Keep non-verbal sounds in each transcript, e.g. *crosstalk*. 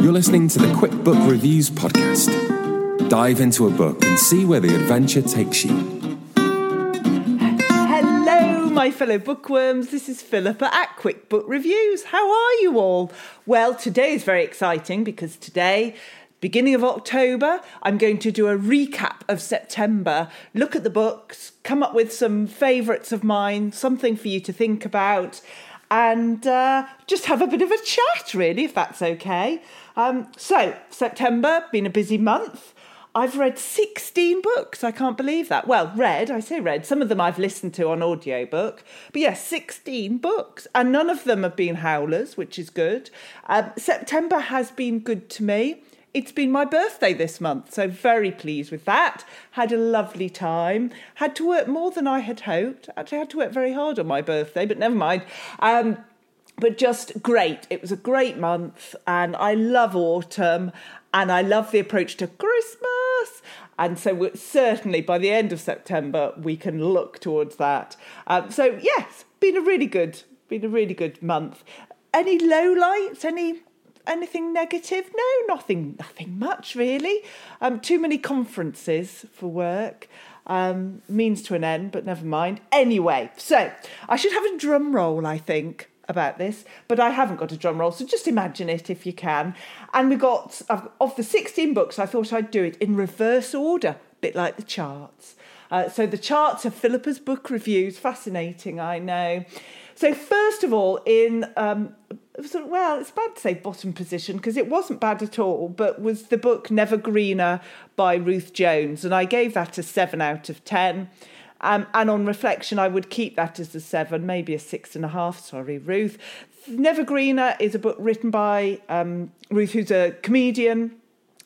You're listening to the Quick Book Reviews podcast. Dive into a book and see where the adventure takes you. Hello, my fellow bookworms. This is Philippa at Quick Book Reviews. How are you all? Well, today is very exciting because today, beginning of October, I'm going to do a recap of September, look at the books, come up with some favourites of mine, something for you to think about, and uh, just have a bit of a chat, really, if that's okay. Um, so, September, been a busy month. I've read 16 books. I can't believe that. Well, read, I say read. Some of them I've listened to on audiobook. But yes, 16 books. And none of them have been howlers, which is good. Um, September has been good to me. It's been my birthday this month, so very pleased with that. Had a lovely time. Had to work more than I had hoped. Actually, had to work very hard on my birthday, but never mind. Um, but just great. It was a great month, and I love autumn, and I love the approach to Christmas. And so, certainly by the end of September, we can look towards that. Um, so, yes, been a really good, been a really good month. Any lowlights? Any anything negative? No, nothing, nothing much really. Um, too many conferences for work. Um, means to an end, but never mind. Anyway, so I should have a drum roll, I think, about this, but I haven't got a drum roll, so just imagine it if you can. And we got of the 16 books, I thought I'd do it in reverse order, a bit like the charts. Uh, so the charts of Philippa's book reviews, fascinating, I know. So first of all, in um, well, it's bad to say bottom position because it wasn't bad at all, but was the book Never Greener by Ruth Jones, and I gave that a seven out of ten. Um, and on reflection, I would keep that as a seven, maybe a six and a half. Sorry, Ruth. Never Greener is a book written by um, Ruth, who's a comedian,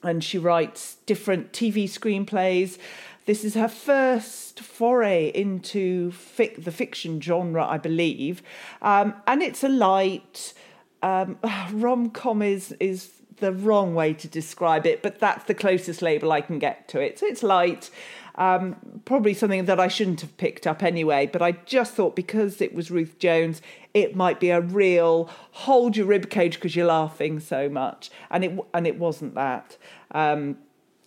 and she writes different TV screenplays. This is her first foray into fic- the fiction genre, I believe, um, and it's a light um, *sighs* rom com is is the wrong way to describe it, but that's the closest label I can get to it. So it's light. Um, probably something that I shouldn't have picked up anyway, but I just thought because it was Ruth Jones, it might be a real hold your rib cage because you're laughing so much, and it and it wasn't that. Um,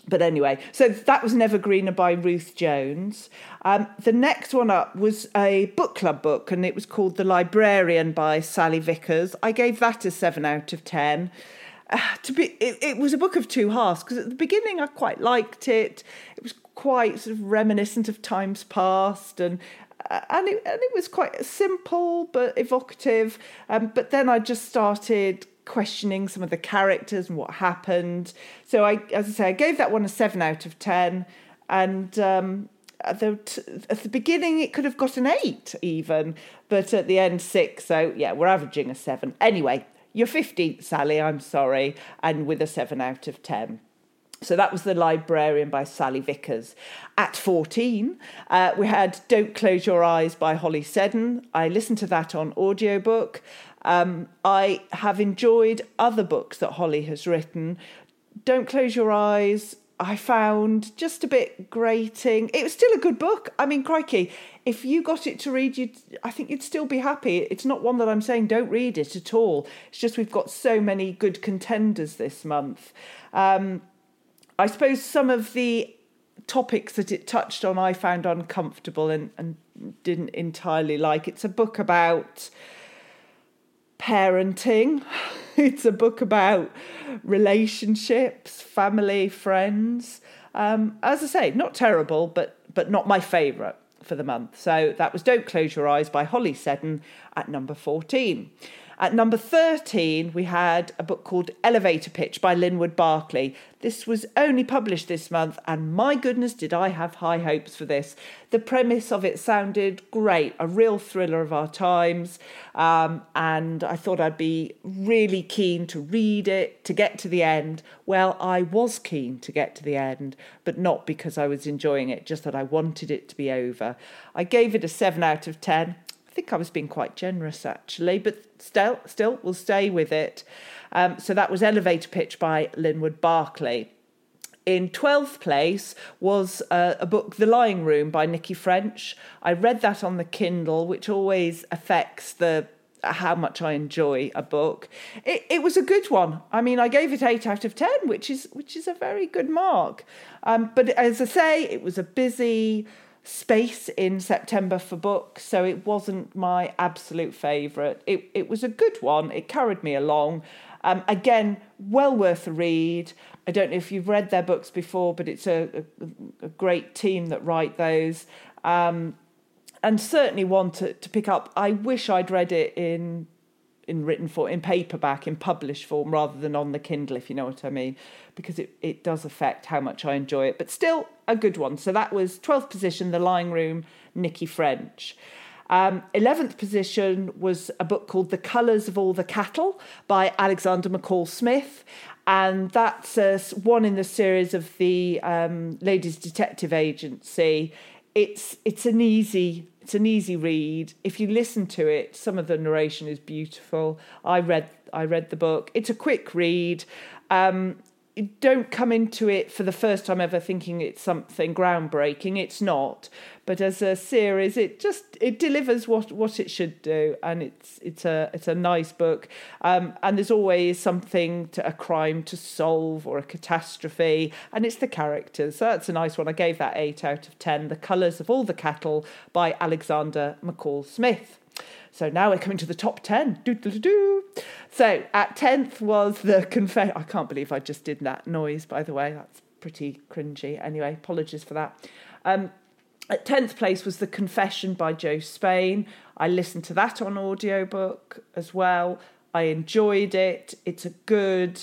but anyway, so that was Never Greener by Ruth Jones. Um, the next one up was a book club book, and it was called The Librarian by Salley Vickers. I gave that a seven out of ten. Uh, to be, it, it was a book of two halves because at the beginning I quite liked it. It was quite sort of reminiscent of times past, and uh, and it, and it was quite simple but evocative. Um, but then I just started questioning some of the characters and what happened. So I, as I say, I gave that one a seven out of ten, and um, at the at the beginning it could have got an eight even, but at the end six. So yeah, we're averaging a seven. Anyway, you're fifteenth, Salley. I'm sorry, and with a seven out of ten. So that was The Librarian by Salley Vickers. At 14, uh, we had Don't Close Your Eyes by Holly Seddon. I listened to that on audiobook. Um, I have enjoyed other books that Holly has written. Don't Close Your Eyes, I found just a bit grating. It was still a good book. I mean, crikey, if you got it to read, you I think you'd still be happy. It's not one that I'm saying don't read it at all. It's just we've got so many good contenders this month. Um, I suppose some of the topics that it touched on I found uncomfortable and, and didn't entirely like. It's a book about parenting. *laughs* It's a book about relationships, family, friends. Um, as I say, not terrible, but but not my favourite for the month. So that was Don't Close Your Eyes by Holly Seddon at number 14. At number 13, we had a book called Elevator Pitch by Linwood Barclay. This was only published this month, and my goodness, did I have high hopes for this. The premise of it sounded great, a real thriller of our times, um, and I thought I'd be really keen to read it, to get to the end. Well, I was keen to get to the end, but not because I was enjoying it, just that I wanted it to be over. I gave it a 7 out of 10 think I was being quite generous actually, but still, still, we'll stay with it. Um, so that was Elevator Pitch by Linwood Barclay. In 12th place was uh, a book, The Lying Room by Nikki French. I read that on the Kindle, which always affects the how much I enjoy a book. It, it was a good one. I mean, I gave it eight out of ten, which is which is a very good mark. Um, but as I say, it was a busy, space in September for books, so it wasn't my absolute favourite. It it was a good one. It carried me along. Um, again, well worth a read. I don't know if you've read their books before, but it's a, a, a great team that write those. Um, and certainly one to, to pick up. I wish I'd read it in in written form, in paperback, in published form, rather than on the Kindle, if you know what I mean, because it, it does affect how much I enjoy it. But still, a good one. So that was 12th position, The Lying Room, Nikki French. Um, 11th position was a book called The Colours of All the Cattle by Alexander McCall Smith. And that's uh, one in the series of the um, Ladies Detective Agency. It's it's an easy it's an easy read. If you listen to it, some of the narration is beautiful. I read I read the book. It's a quick read. Um, don't come into it for the first time ever thinking it's something groundbreaking. It's not, but as a series, it just it delivers what what it should do, and it's it's a it's a nice book. Um, and there's always something to a crime to solve or a catastrophe, and it's the characters. So that's a nice one. I gave that eight out of ten. The colours of all the cattle by Alexander McCall Smith. So now we're coming to the top 10. Doo-doo-doo-doo. So at 10th was the confession. I can't believe I just did that noise, by the way. That's pretty cringy. Anyway, apologies for that. Um, at 10th place was The Confession by Jo Spain. I listened to that on audiobook as well. I enjoyed it. It's a good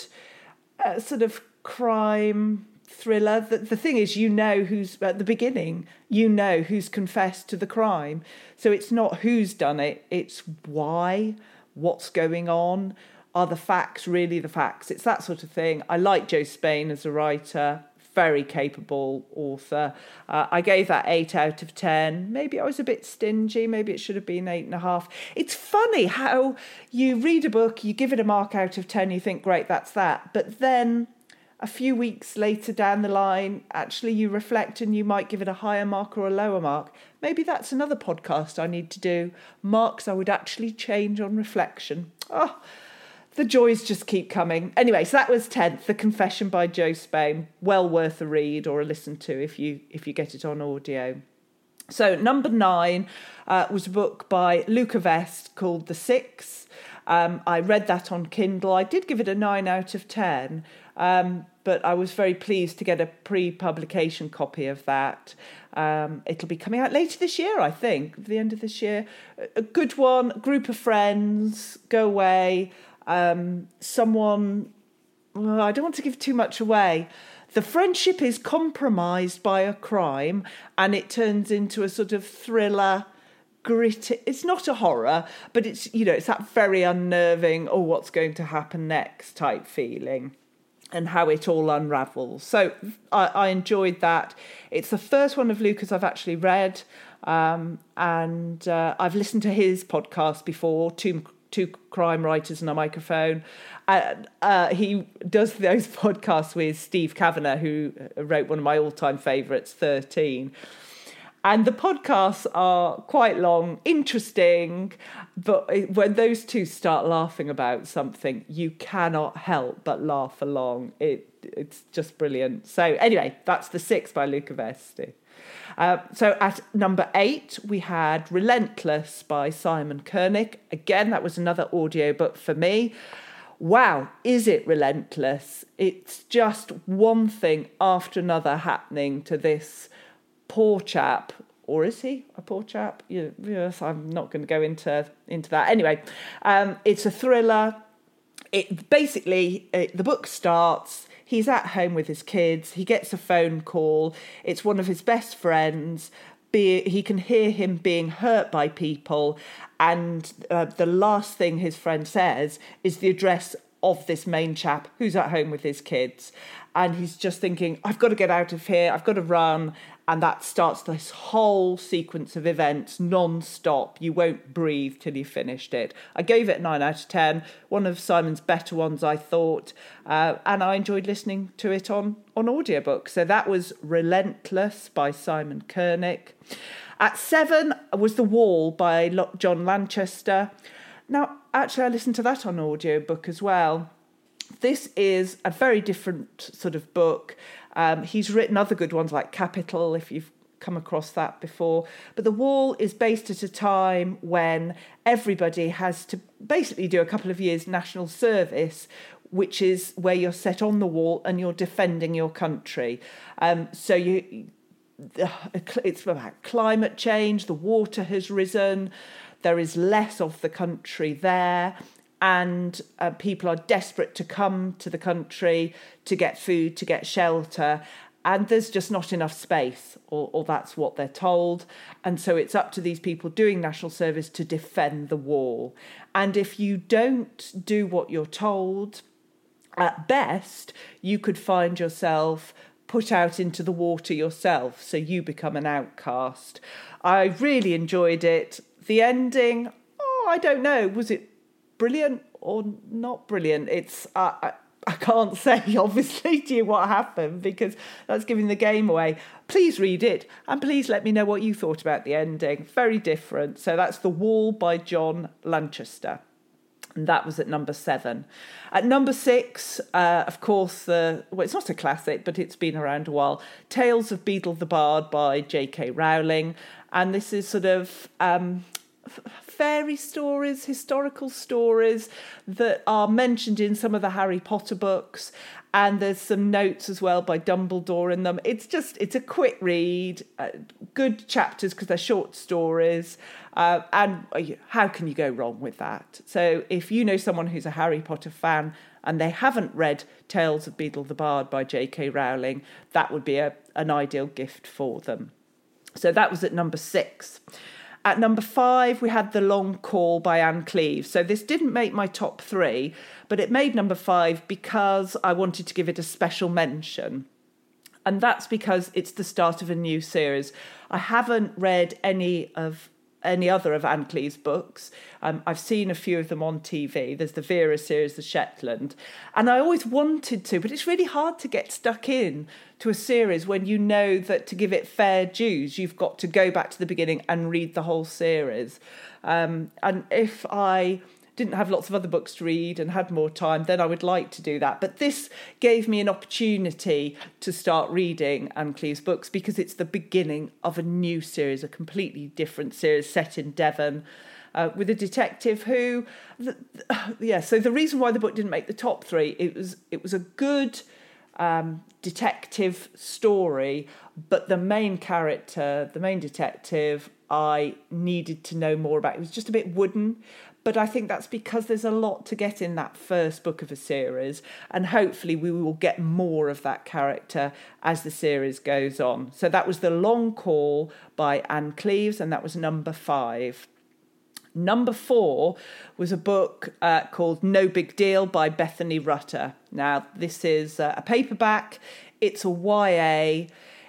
uh, sort of crime thriller. The, the thing is, you know who's at the beginning, you know who's confessed to the crime. So it's not who's done it, it's why, what's going on. Are the facts really the facts? It's that sort of thing. I like Jo Spain as a writer, very capable author. Uh, I gave that eight out of 10. Maybe I was a bit stingy. Maybe it should have been eight and a half. It's funny how you read a book, you give it a mark out of 10, you think, great, that's that. But then a few weeks later down the line, actually you reflect and you might give it a higher mark or a lower mark. Maybe that's another podcast I need to do. Marks I would actually change on reflection. Oh, the joys just keep coming. Anyway, so that was 10th, The Confession by Jo Spain. Well worth a read or a listen to if you if you get it on audio. So number nine uh, was a book by Luca Veste called The Six. Um, I read that on Kindle. I did give it a nine out of ten. Um, but I was very pleased to get a pre publication copy of that. Um, it'll be coming out later this year, I think, the end of this year. A good one, group of friends, go away. Um, someone, well, I don't want to give too much away. The friendship is compromised by a crime and it turns into a sort of thriller gritty it's not a horror but it's you know it's that very unnerving oh what's going to happen next type feeling and how it all unravels. So I, I, enjoyed that. It's the first one of Luca's I've actually read, um, and uh, I've listened to his podcast before. Two two crime writers and a microphone. Uh, he does those *laughs* podcasts with Steve Cavanagh, who wrote one of my all time favourites, Thirteen. And the podcasts are quite long, interesting, but when those two start laughing about something, you cannot help but laugh along. It it's just brilliant. So anyway, that's the six by Luca Veste. Uh, so at number eight, we had Relentless by Simon Kernick. Again, that was another audiobook for me. Wow, is it relentless? It's just one thing after another happening to this poor chap. Or is he a poor chap? Yes, I'm not going to go into into that. Anyway, um, it's a thriller. It basically it, the book starts He's at home with his kids. He gets a phone call. It's one of his best friends. Be, he can hear him being hurt by people. And uh, the last thing his friend says is the address of this main chap who's at home with his kids. And he's just thinking, I've got to get out of here. I've got to run and that starts this whole sequence of events non-stop. You won't breathe till you've finished it. I gave it 9 out of 10 one of simon's better ones i thought. Uh, and i enjoyed listening to it on on audiobook. So that was relentless by simon kernick at 7 was the wall by john lanchester. Now actually i listened to that on audiobook as well. This is a very different sort of book um, he's written other good ones like Capital, if you've come across that before. But The Wall is based at a time when everybody has to basically do a couple of years national service, which is where you're set on the wall and you're defending your country. Um, so you. It's about climate change, the water has risen, there is less of the country there and uh, people are desperate to come to the country to get food, to get shelter, and there's just not enough space, or, or, that's what they're told. And so it's up to these people doing national service to defend the wall. And if you don't do what you're told, at best, you could find yourself put out into the water yourself, so you become an outcast. I really enjoyed it. The ending, oh, I don't know, was it brilliant or not brilliant. It's uh, I, I can't *laughs* say obviously to you what happened because that's giving the game away. Please read it and please let me know what you thought about the ending. Very different. So that's The Wall by John Lanchester. And that was at number seven. At number six, uh, of course, the well, it's not a classic, but it's been around a while. Tales of Beedle the Bard by J.K. Rowling, and this is sort of um, fairy stories, historical stories that are mentioned in some of the Harry Potter books. And there's some notes as well by Dumbledore in them. It's just, it's a quick read, uh, good chapters because they're short stories. Uh, and uh, how can you go wrong with that? So if you know someone who's a Harry Potter fan and they haven't read Tales of Beedle the Bard by J.K. Rowling, that would be a, an ideal gift for them. So that was at number six. At number five, we had The Long Call by Ann Cleeves. So this didn't make my top three, but it made number five because I wanted to give it a special mention. And that's because it's the start of a new series. I haven't read any of any other of Ann Cleeves' books. Um, I've seen a few of them on TV. There's the Vera series, The Shetland, and I always wanted to, but it's really hard to get stuck in to a series when you know that to give it fair dues, you've got to go back to the beginning and read the whole series. Um, and if I didn't have lots of other books to read and had more time, then I would like to do that. But this gave me an opportunity to start reading Ann Cleeves' books because it's the beginning of a new series, a completely different series set in Devon. Uh, with a detective who, the, yeah. So the reason why the book didn't make the top three, it was it was a good um, detective story, but the main character, the main detective, I needed to know more about. It was just a bit wooden, but I think that's because there's a lot to get in that first book of a series, and hopefully we will get more of that character as the series goes on. So that was The Long Call by Ann Cleeves, and that was number five. Number four was a book uh, called No Big Deal by Bethany Rutter. Now, this is uh, a paperback, it's a YA,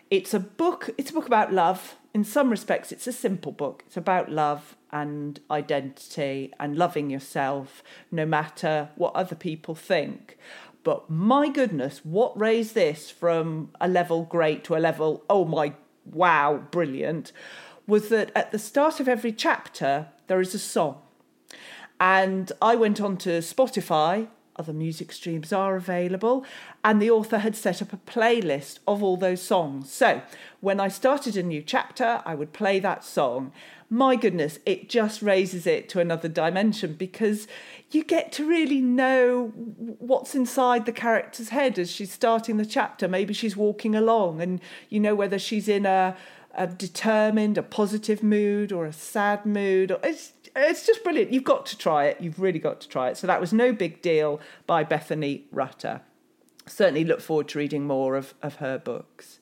it's a book, it's a book about love. In some respects, it's a simple book. It's about love and identity and loving yourself no matter what other people think. But my goodness, what raised this from a level great to a level, oh my, wow, brilliant, was that at the start of every chapter, there is a song. And I went on to Spotify other music streams are available, and the author had set up a playlist of all those songs. So when I started a new chapter, I would play that song. My goodness, it just raises it to another dimension because you get to really know what's inside the character's head as she's starting the chapter. Maybe she's walking along, and you know whether she's in a a determined, a positive mood or a sad mood. It's it's just brilliant. You've got to try it. You've really got to try it. So that was no big deal by Bethany Rutter. Certainly look forward to reading more of, of her books.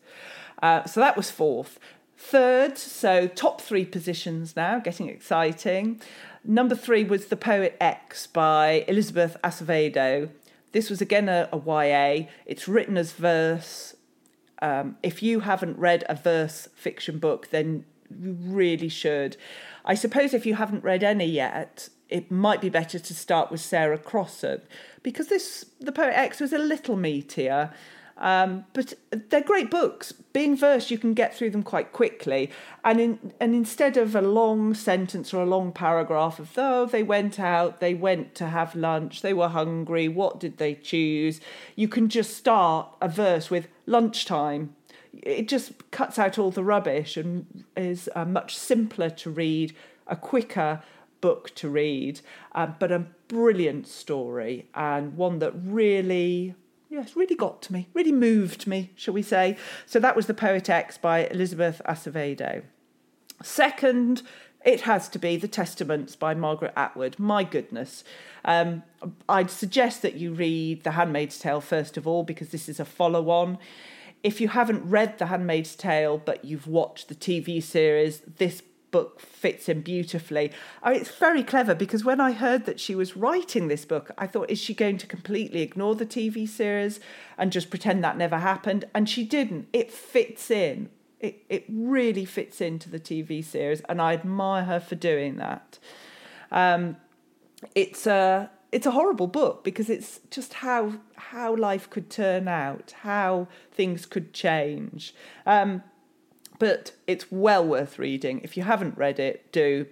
Uh, so that was fourth. Third, so top three positions now, getting exciting. Number three was The Poet X by Elizabeth Acevedo. This was again a, a YA. It's written as verse. Um, if you haven't read a verse fiction book, then you really should. I suppose if you haven't read any yet, it might be better to start with Sarah Crossan because this the Poet X was a little meatier. Um, but they're great books. Being verse, you can get through them quite quickly. And in, and instead of a long sentence or a long paragraph of, though they went out, they went to have lunch, they were hungry, what did they choose? You can just start a verse with lunchtime it just cuts out all the rubbish and is uh, much simpler to read, a quicker book to read, uh, but a brilliant story and one that really, yes, really got to me, really moved me, shall we say. So that was The Poet X by Elizabeth Acevedo. Second, it has to be The Testaments by Margaret Atwood. My goodness. Um, I'd suggest that you read The Handmaid's Tale first of all, because this is a follow on if you haven't read The Handmaid's Tale but you've watched the TV series, this book fits in beautifully. I mean, it's very clever because when I heard that she was writing this book, I thought, is she going to completely ignore the TV series and just pretend that never happened? And she didn't. It fits in. It, it really fits into the TV series, and I admire her for doing that. Um, it's a it's a horrible book because it's just how how life could turn out, how things could change. Um, but it's well worth reading. If you haven't read it, do.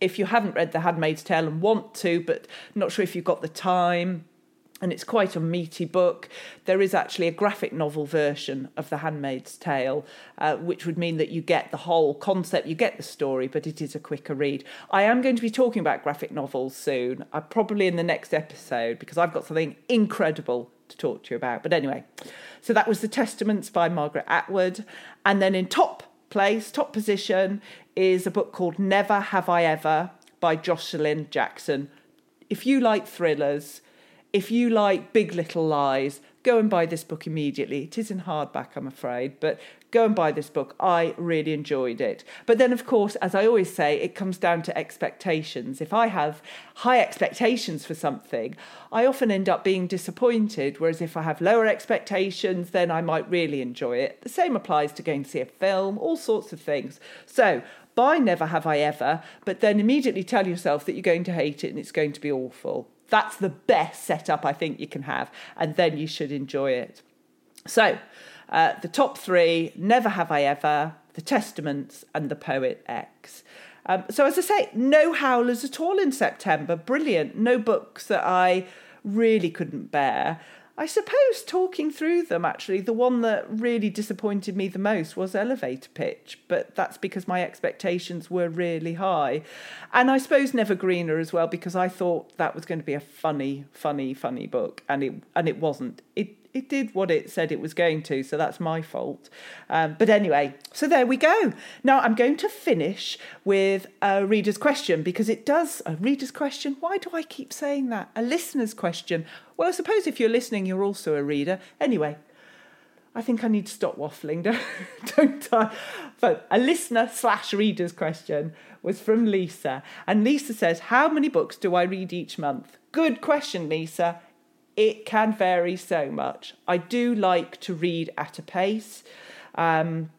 If you haven't read The Handmaid's Tale and want to, but not sure if you've got the time, and it's quite a meaty book. There is actually a graphic novel version of The Handmaid's Tale, uh, which would mean that you get the whole concept, you get the story, but it is a quicker read. I am going to be talking about graphic novels soon, uh, probably in the next episode, because I've got something incredible to talk to you about. But anyway, so that was The Testaments by Margaret Atwood. And then in top place, top position, is a book called Never Have I Ever by Joshilyn Jackson. If you like thrillers, if you like Big Little Lies, go and buy this book immediately. It is in hardback, I'm afraid, but go and buy this book. I really enjoyed it. But then, of course, as I always say, it comes down to expectations. If I have high expectations for something, I often end up being disappointed. Whereas if I have lower expectations, then I might really enjoy it. The same applies to going to see a film, all sorts of things. So, buy Never Have I Ever, but then immediately tell yourself that you're going to hate it and it's going to be awful. That's the best setup I think you can have, and then you should enjoy it. So, uh, the top three Never Have I Ever, The Testaments, and The Poet X. Um, so, as I say, no howlers at all in September. Brilliant. No books that I really couldn't bear. I suppose talking through them, actually, the one that really disappointed me the most was Elevator Pitch, but that's because my expectations were really high. And I suppose Never Greener as well, because I thought that was going to be a funny, funny, funny book, and it and it wasn't. It it did what it said it was going to, so that's my fault. Um, but anyway, so there we go. Now I'm going to finish with a reader's question because it does a reader's question. Why do I keep saying that? A listener's question. Well, I suppose if you're listening, you're also a reader. Anyway, I think I need to stop waffling, *laughs* don't, I? But a listener slash reader's question was from Lisa. And Lisa says, How many books do I read each month? Good question, Lisa it can vary so much. I do like to read at a pace, um,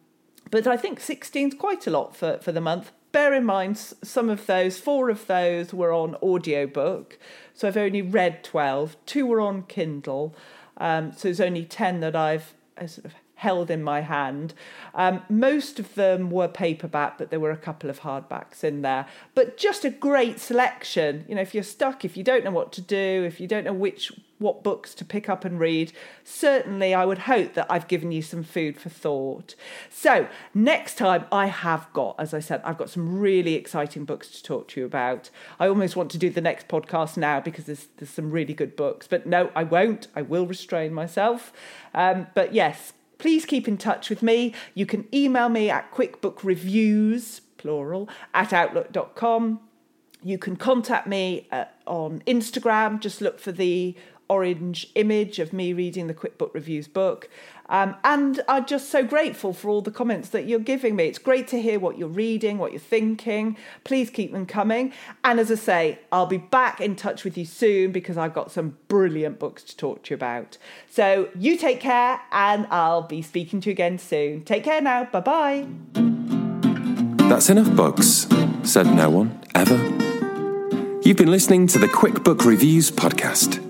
but I think 16 is quite a lot for, for the month. Bear in mind, some of those, four of those were on audiobook, so I've only read 12. Two were on Kindle, um, so there's only 10 that I've uh, sort of held in my hand. Um, most of them were paperback, but there were a couple of hardbacks in there. But just a great selection. You know, if you're stuck, if you don't know what to do, if you don't know which what books to pick up and read, certainly I would hope that I've given you some food for thought. So, next time I have got, as I said, I've got some really exciting books to talk to you about. I almost want to do the next podcast now because there's, there's some really good books, but no, I won't. I will restrain myself. Um, but yes, please keep in touch with me. You can email me at quickbookreviews, plural, at outlook.com. You can contact me uh, on Instagram. Just look for the orange image of me reading the Quick Book Reviews book. Um, and I'm just so grateful for all the comments that you're giving me. It's great to hear what you're reading, what you're thinking. Please keep them coming. And as I say, I'll be back in touch with you soon because I've got some brilliant books to talk to you about. So you take care, and I'll be speaking to you again soon. Take care now. Bye bye. That's enough books, said no one, ever. You've been listening to the Quick Book Reviews podcast.